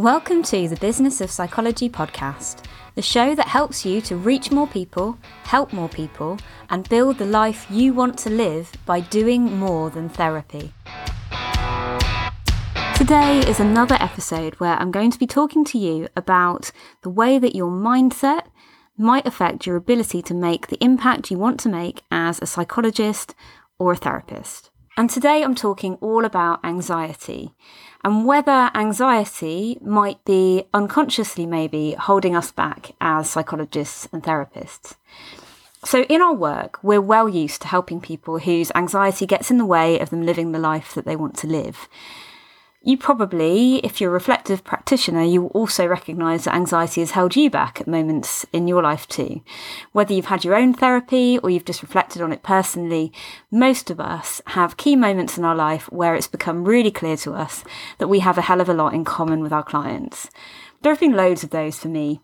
Welcome to the Business of Psychology podcast, the show that helps you to reach more people, help more people, and build the life you want to live by doing more than therapy. Today is another episode where I'm going to be talking to you about the way that your mindset might affect your ability to make the impact you want to make as a psychologist or a therapist. And today I'm talking all about anxiety and whether anxiety might be unconsciously maybe holding us back as psychologists and therapists. So, in our work, we're well used to helping people whose anxiety gets in the way of them living the life that they want to live. You probably, if you're a reflective practitioner, you will also recognise that anxiety has held you back at moments in your life too. Whether you've had your own therapy or you've just reflected on it personally, most of us have key moments in our life where it's become really clear to us that we have a hell of a lot in common with our clients. There have been loads of those for me.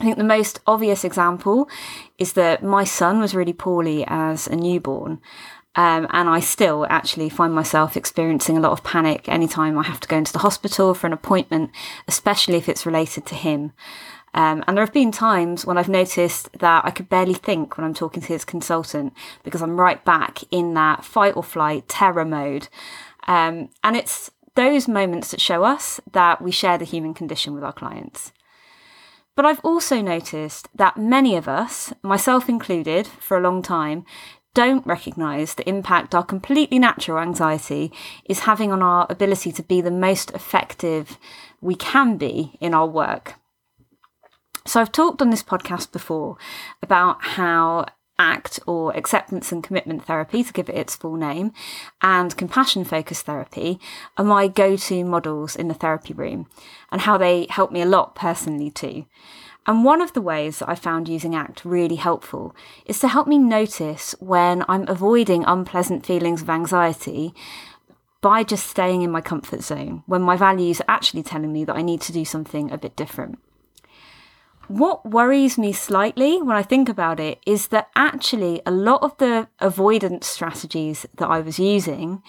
I think the most obvious example is that my son was really poorly as a newborn. Um, and I still actually find myself experiencing a lot of panic anytime I have to go into the hospital for an appointment, especially if it's related to him. Um, and there have been times when I've noticed that I could barely think when I'm talking to his consultant because I'm right back in that fight or flight terror mode. Um, and it's those moments that show us that we share the human condition with our clients. But I've also noticed that many of us, myself included, for a long time, don't recognise the impact our completely natural anxiety is having on our ability to be the most effective we can be in our work. So, I've talked on this podcast before about how ACT or acceptance and commitment therapy, to give it its full name, and compassion focused therapy are my go to models in the therapy room and how they help me a lot personally too. And one of the ways that I found using ACT really helpful is to help me notice when I'm avoiding unpleasant feelings of anxiety by just staying in my comfort zone, when my values are actually telling me that I need to do something a bit different. What worries me slightly when I think about it is that actually a lot of the avoidance strategies that I was using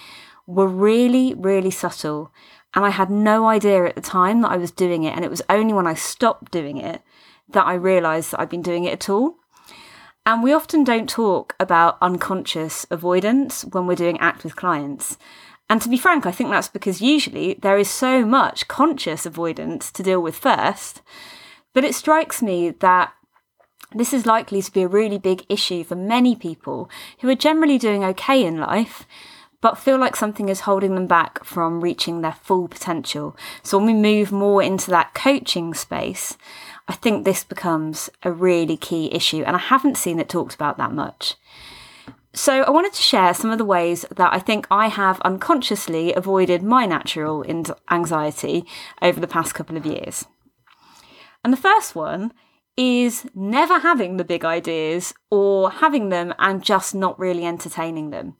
were really, really subtle. And I had no idea at the time that I was doing it. And it was only when I stopped doing it that I realised that I've been doing it at all. And we often don't talk about unconscious avoidance when we're doing ACT with clients. And to be frank, I think that's because usually there is so much conscious avoidance to deal with first. But it strikes me that this is likely to be a really big issue for many people who are generally doing okay in life, but feel like something is holding them back from reaching their full potential. So when we move more into that coaching space, I think this becomes a really key issue, and I haven't seen it talked about that much. So, I wanted to share some of the ways that I think I have unconsciously avoided my natural anxiety over the past couple of years. And the first one is never having the big ideas or having them and just not really entertaining them.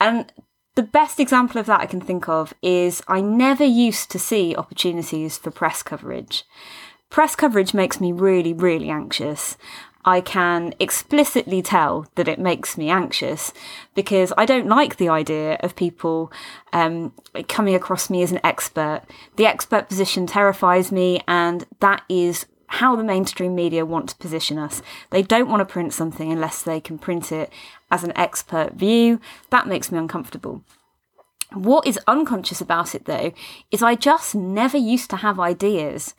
And the best example of that I can think of is I never used to see opportunities for press coverage. Press coverage makes me really, really anxious. I can explicitly tell that it makes me anxious because I don't like the idea of people um, coming across me as an expert. The expert position terrifies me, and that is how the mainstream media want to position us. They don't want to print something unless they can print it as an expert view. That makes me uncomfortable. What is unconscious about it though is I just never used to have ideas.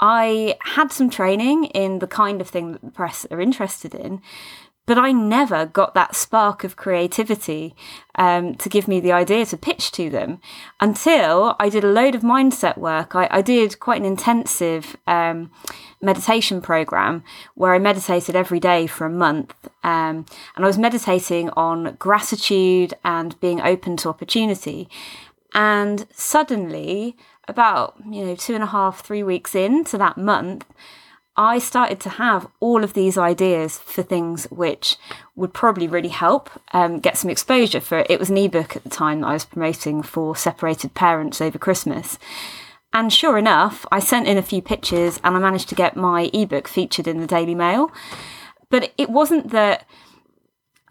I had some training in the kind of thing that the press are interested in, but I never got that spark of creativity um, to give me the idea to pitch to them until I did a load of mindset work. I, I did quite an intensive um, meditation program where I meditated every day for a month. Um, and I was meditating on gratitude and being open to opportunity. And suddenly, about you know two and a half three weeks into that month i started to have all of these ideas for things which would probably really help um, get some exposure for it. it was an ebook at the time that i was promoting for separated parents over christmas and sure enough i sent in a few pictures and i managed to get my ebook featured in the daily mail but it wasn't that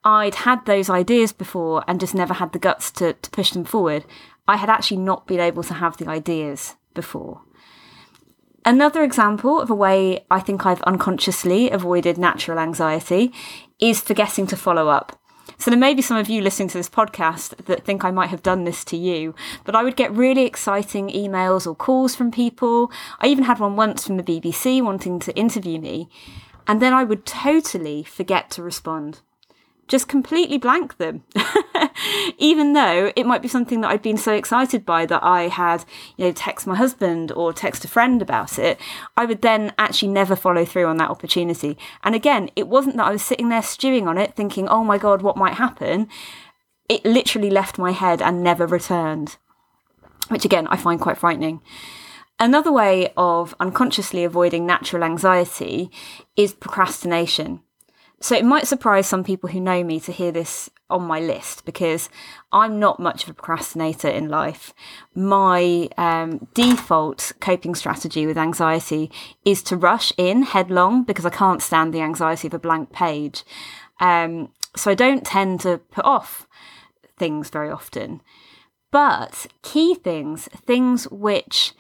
I'd had those ideas before and just never had the guts to, to push them forward. I had actually not been able to have the ideas before. Another example of a way I think I've unconsciously avoided natural anxiety is forgetting to follow up. So there may be some of you listening to this podcast that think I might have done this to you, but I would get really exciting emails or calls from people. I even had one once from the BBC wanting to interview me, and then I would totally forget to respond just completely blank them. Even though it might be something that I'd been so excited by that I had, you know, text my husband or text a friend about it, I would then actually never follow through on that opportunity. And again, it wasn't that I was sitting there stewing on it thinking, oh my God, what might happen? It literally left my head and never returned, which again, I find quite frightening. Another way of unconsciously avoiding natural anxiety is procrastination. So it might surprise some people who know me to hear this on my list because I'm not much of a procrastinator in life. My um, default coping strategy with anxiety is to rush in headlong because I can't stand the anxiety of a blank page. Um, so I don't tend to put off things very often. But key things, things which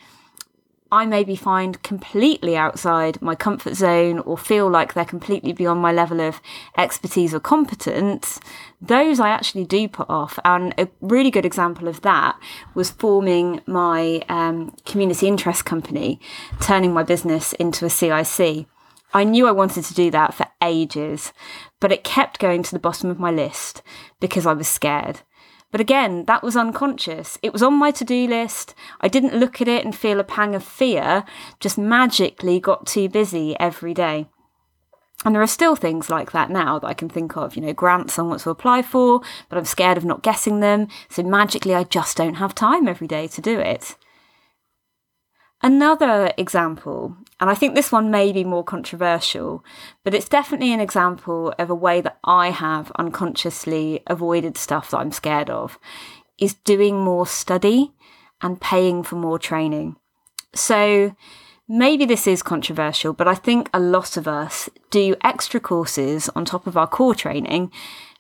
I maybe find completely outside my comfort zone or feel like they're completely beyond my level of expertise or competence, those I actually do put off. And a really good example of that was forming my um, community interest company, turning my business into a CIC. I knew I wanted to do that for ages, but it kept going to the bottom of my list because I was scared. But again, that was unconscious. It was on my to do list. I didn't look at it and feel a pang of fear, just magically got too busy every day. And there are still things like that now that I can think of, you know, grants I want to apply for, but I'm scared of not getting them. So magically, I just don't have time every day to do it. Another example, and I think this one may be more controversial, but it's definitely an example of a way that I have unconsciously avoided stuff that I'm scared of, is doing more study and paying for more training. So maybe this is controversial, but I think a lot of us do extra courses on top of our core training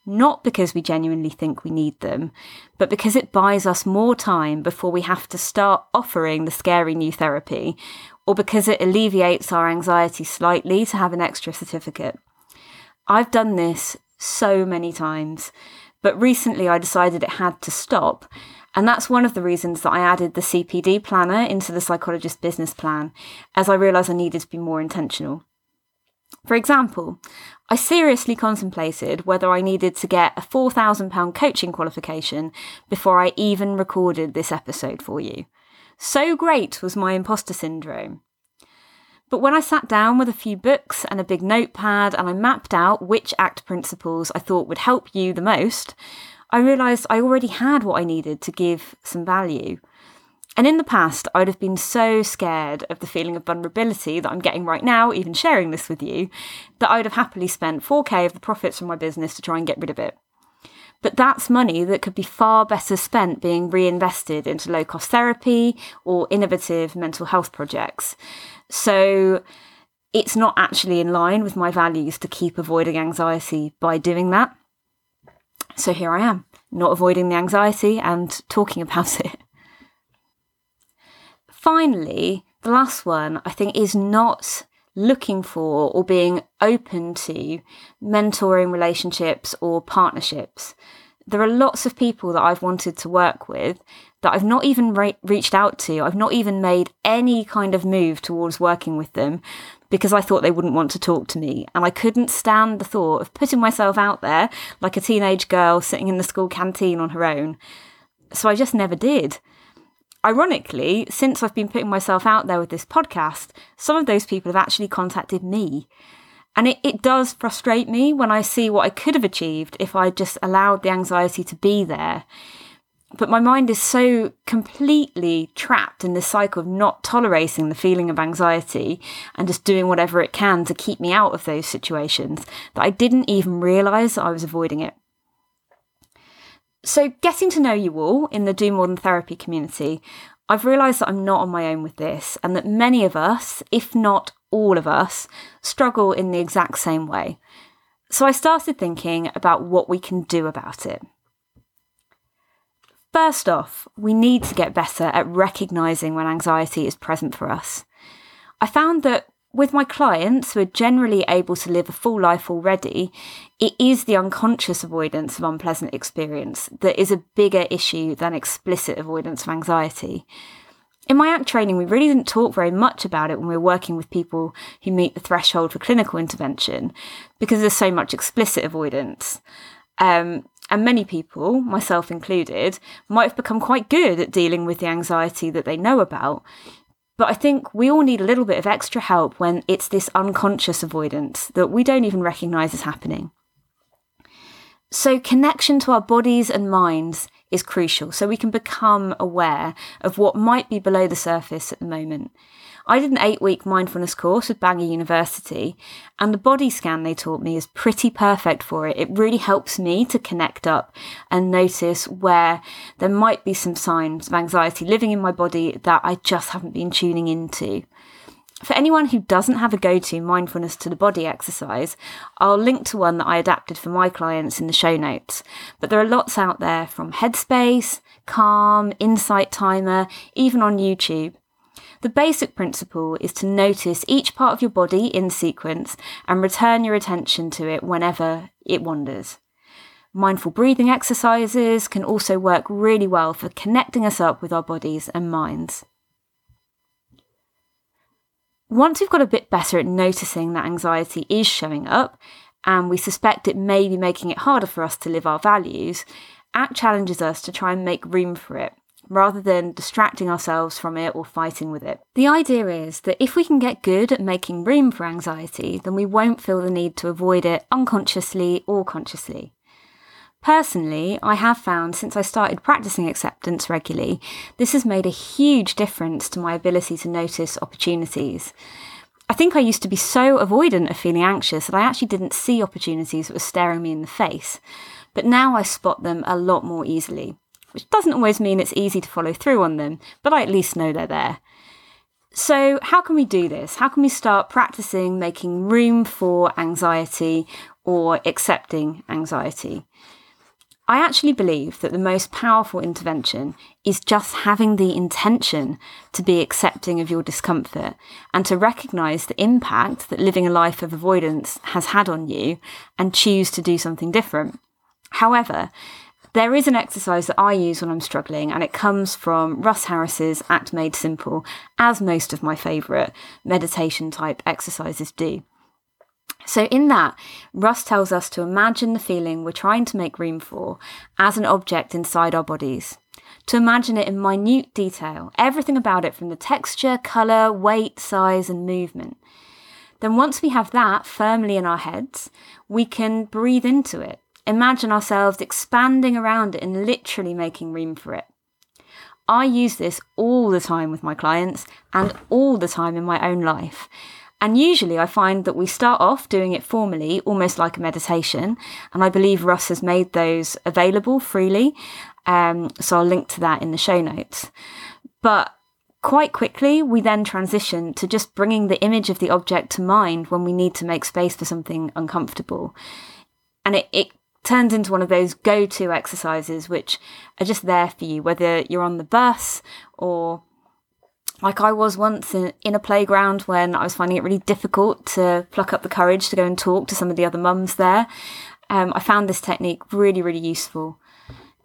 not because we genuinely think we need them, but because it buys us more time before we have to start offering the scary new therapy, or because it alleviates our anxiety slightly to have an extra certificate. I've done this so many times, but recently I decided it had to stop. And that's one of the reasons that I added the CPD planner into the psychologist business plan, as I realised I needed to be more intentional. For example, I seriously contemplated whether I needed to get a £4,000 coaching qualification before I even recorded this episode for you. So great was my imposter syndrome. But when I sat down with a few books and a big notepad and I mapped out which ACT principles I thought would help you the most, I realised I already had what I needed to give some value. And in the past, I'd have been so scared of the feeling of vulnerability that I'm getting right now, even sharing this with you, that I'd have happily spent 4K of the profits from my business to try and get rid of it. But that's money that could be far better spent being reinvested into low cost therapy or innovative mental health projects. So it's not actually in line with my values to keep avoiding anxiety by doing that. So here I am, not avoiding the anxiety and talking about it. Finally, the last one I think is not looking for or being open to mentoring relationships or partnerships. There are lots of people that I've wanted to work with that I've not even re- reached out to. I've not even made any kind of move towards working with them because I thought they wouldn't want to talk to me. And I couldn't stand the thought of putting myself out there like a teenage girl sitting in the school canteen on her own. So I just never did. Ironically, since I've been putting myself out there with this podcast, some of those people have actually contacted me. And it, it does frustrate me when I see what I could have achieved if I just allowed the anxiety to be there. But my mind is so completely trapped in this cycle of not tolerating the feeling of anxiety and just doing whatever it can to keep me out of those situations that I didn't even realise I was avoiding it. So, getting to know you all in the Do More Than Therapy community, I've realised that I'm not on my own with this and that many of us, if not all of us, struggle in the exact same way. So, I started thinking about what we can do about it. First off, we need to get better at recognising when anxiety is present for us. I found that with my clients who are generally able to live a full life already, it is the unconscious avoidance of unpleasant experience that is a bigger issue than explicit avoidance of anxiety. In my ACT training, we really didn't talk very much about it when we were working with people who meet the threshold for clinical intervention because there's so much explicit avoidance. Um, and many people, myself included, might have become quite good at dealing with the anxiety that they know about. But I think we all need a little bit of extra help when it's this unconscious avoidance that we don't even recognize is happening. So, connection to our bodies and minds is crucial so we can become aware of what might be below the surface at the moment. I did an eight week mindfulness course with Bangor University, and the body scan they taught me is pretty perfect for it. It really helps me to connect up and notice where there might be some signs of anxiety living in my body that I just haven't been tuning into. For anyone who doesn't have a go to mindfulness to the body exercise, I'll link to one that I adapted for my clients in the show notes. But there are lots out there from Headspace, Calm, Insight Timer, even on YouTube. The basic principle is to notice each part of your body in sequence and return your attention to it whenever it wanders. Mindful breathing exercises can also work really well for connecting us up with our bodies and minds. Once we've got a bit better at noticing that anxiety is showing up, and we suspect it may be making it harder for us to live our values, ACT challenges us to try and make room for it rather than distracting ourselves from it or fighting with it. The idea is that if we can get good at making room for anxiety, then we won't feel the need to avoid it unconsciously or consciously. Personally, I have found since I started practicing acceptance regularly, this has made a huge difference to my ability to notice opportunities. I think I used to be so avoidant of feeling anxious that I actually didn't see opportunities that were staring me in the face. But now I spot them a lot more easily which doesn't always mean it's easy to follow through on them, but I at least know they're there. So, how can we do this? How can we start practicing making room for anxiety or accepting anxiety? I actually believe that the most powerful intervention is just having the intention to be accepting of your discomfort and to recognize the impact that living a life of avoidance has had on you and choose to do something different. However, there is an exercise that I use when I'm struggling, and it comes from Russ Harris's Act Made Simple, as most of my favourite meditation type exercises do. So, in that, Russ tells us to imagine the feeling we're trying to make room for as an object inside our bodies. To imagine it in minute detail, everything about it from the texture, colour, weight, size, and movement. Then, once we have that firmly in our heads, we can breathe into it imagine ourselves expanding around it and literally making room for it. I use this all the time with my clients and all the time in my own life. And usually I find that we start off doing it formally, almost like a meditation. And I believe Russ has made those available freely. Um, so I'll link to that in the show notes. But quite quickly, we then transition to just bringing the image of the object to mind when we need to make space for something uncomfortable. And it, it turns into one of those go to exercises which are just there for you, whether you're on the bus or like I was once in, in, a playground when I was finding it really difficult to pluck up the courage to go and talk to some of the other mums there. Um, I found this technique really, really useful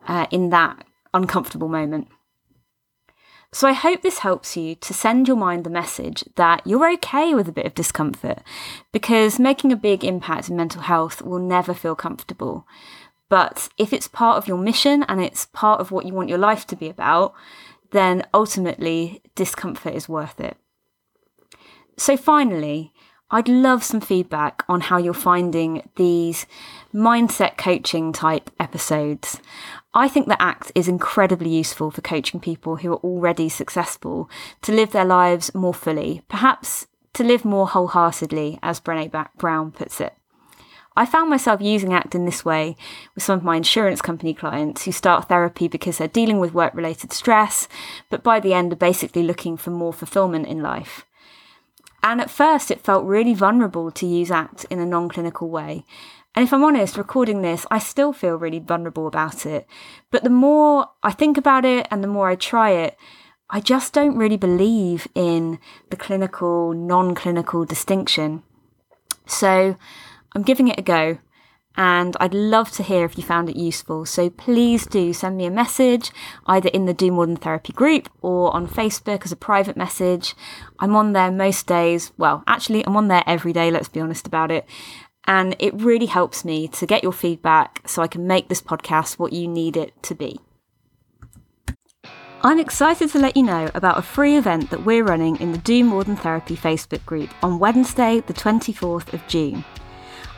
uh, in that uncomfortable moment. So I hope this helps you to send your mind the message that you're okay with a bit of discomfort because making a big impact in mental health will never feel comfortable. But if it's part of your mission and it's part of what you want your life to be about, then ultimately discomfort is worth it. So finally, I'd love some feedback on how you're finding these mindset coaching type episodes. I think the ACT is incredibly useful for coaching people who are already successful to live their lives more fully, perhaps to live more wholeheartedly, as Brene Brown puts it. I found myself using ACT in this way with some of my insurance company clients who start therapy because they're dealing with work related stress, but by the end are basically looking for more fulfillment in life. And at first, it felt really vulnerable to use ACT in a non clinical way. And if I'm honest, recording this, I still feel really vulnerable about it. But the more I think about it and the more I try it, I just don't really believe in the clinical, non clinical distinction. So I'm giving it a go and I'd love to hear if you found it useful. So please do send me a message either in the Do More Than Therapy group or on Facebook as a private message. I'm on there most days. Well, actually, I'm on there every day, let's be honest about it. And it really helps me to get your feedback so I can make this podcast what you need it to be. I'm excited to let you know about a free event that we're running in the Do More Than Therapy Facebook group on Wednesday, the 24th of June.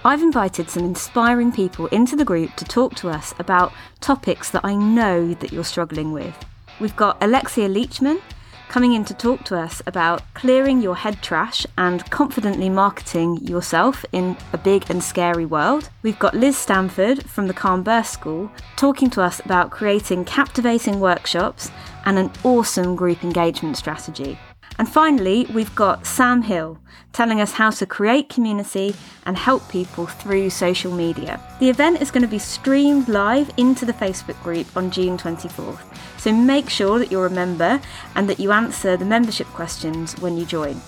I've invited some inspiring people into the group to talk to us about topics that I know that you're struggling with. We've got Alexia Leachman coming in to talk to us about clearing your head trash and confidently marketing yourself in a big and scary world. We've got Liz Stanford from the Calm Birth School talking to us about creating captivating workshops and an awesome group engagement strategy. And finally, we've got Sam Hill telling us how to create community and help people through social media. The event is going to be streamed live into the Facebook group on June 24th, so make sure that you're a member and that you answer the membership questions when you join.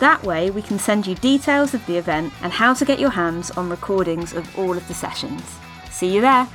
That way, we can send you details of the event and how to get your hands on recordings of all of the sessions. See you there!